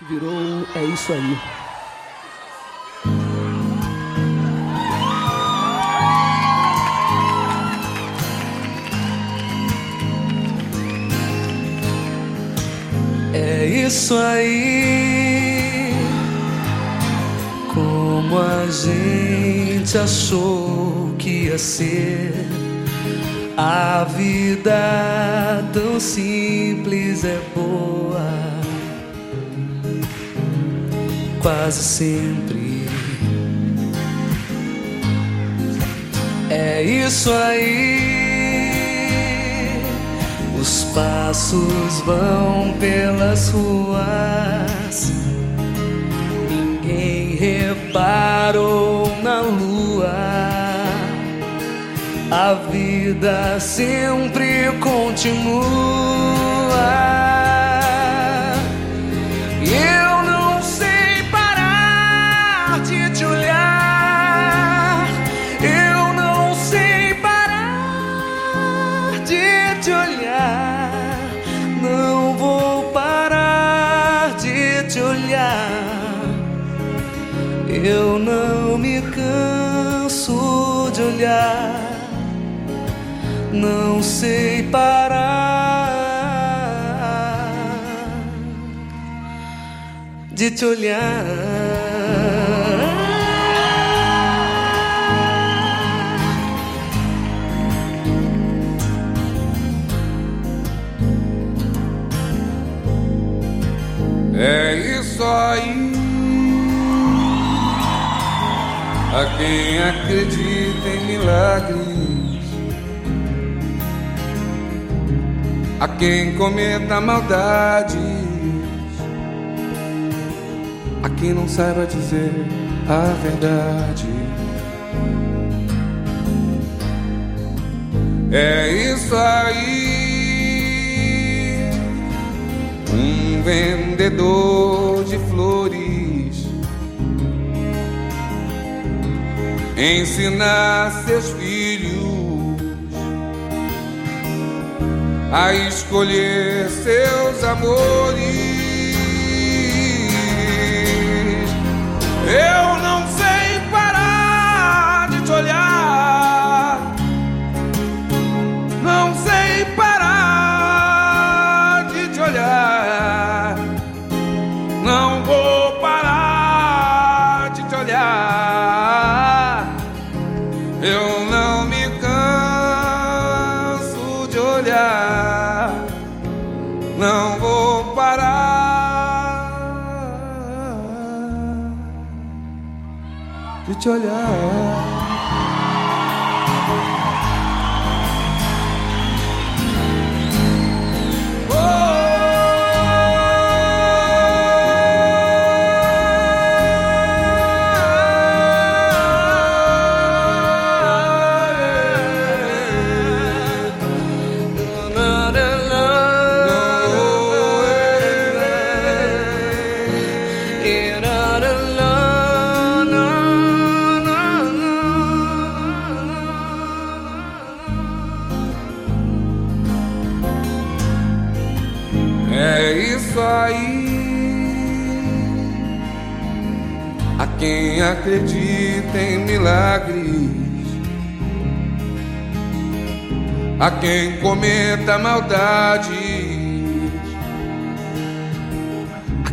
Virou é isso aí. É isso aí. Como a gente achou que ia ser. A vida tão simples é boa. Quase sempre. É isso aí. Os passos vão pelas ruas. Ninguém reparou na lua. A vida sempre continua. Te olhar. Não vou parar de te olhar. Eu não me canso de olhar. Não sei parar de te olhar. É isso aí. A quem acredita em milagres, a quem cometa maldades, a quem não saiba dizer a verdade. É isso aí. Vendedor de flores ensinar seus filhos a escolher seus amores. Eu não me canso de olhar. Não vou parar de te olhar. É isso aí. A quem acredita em milagres, a quem cometa maldades,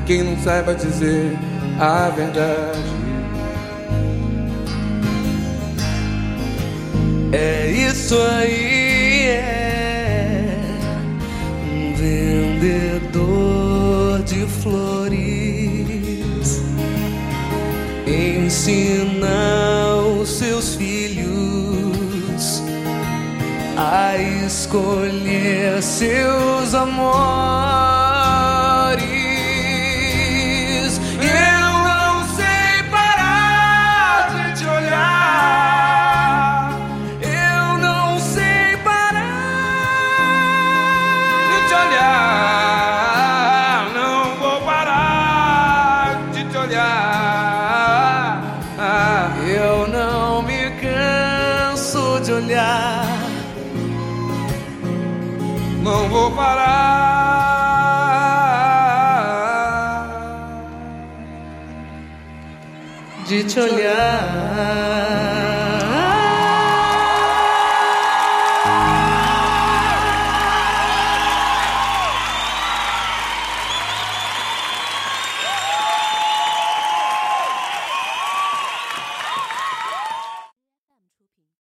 quem não saiba dizer a verdade. É isso aí, é um vendedor de flores ensina os seus filhos a escolher seus amores. de olhar. Não vou parar de te olhar.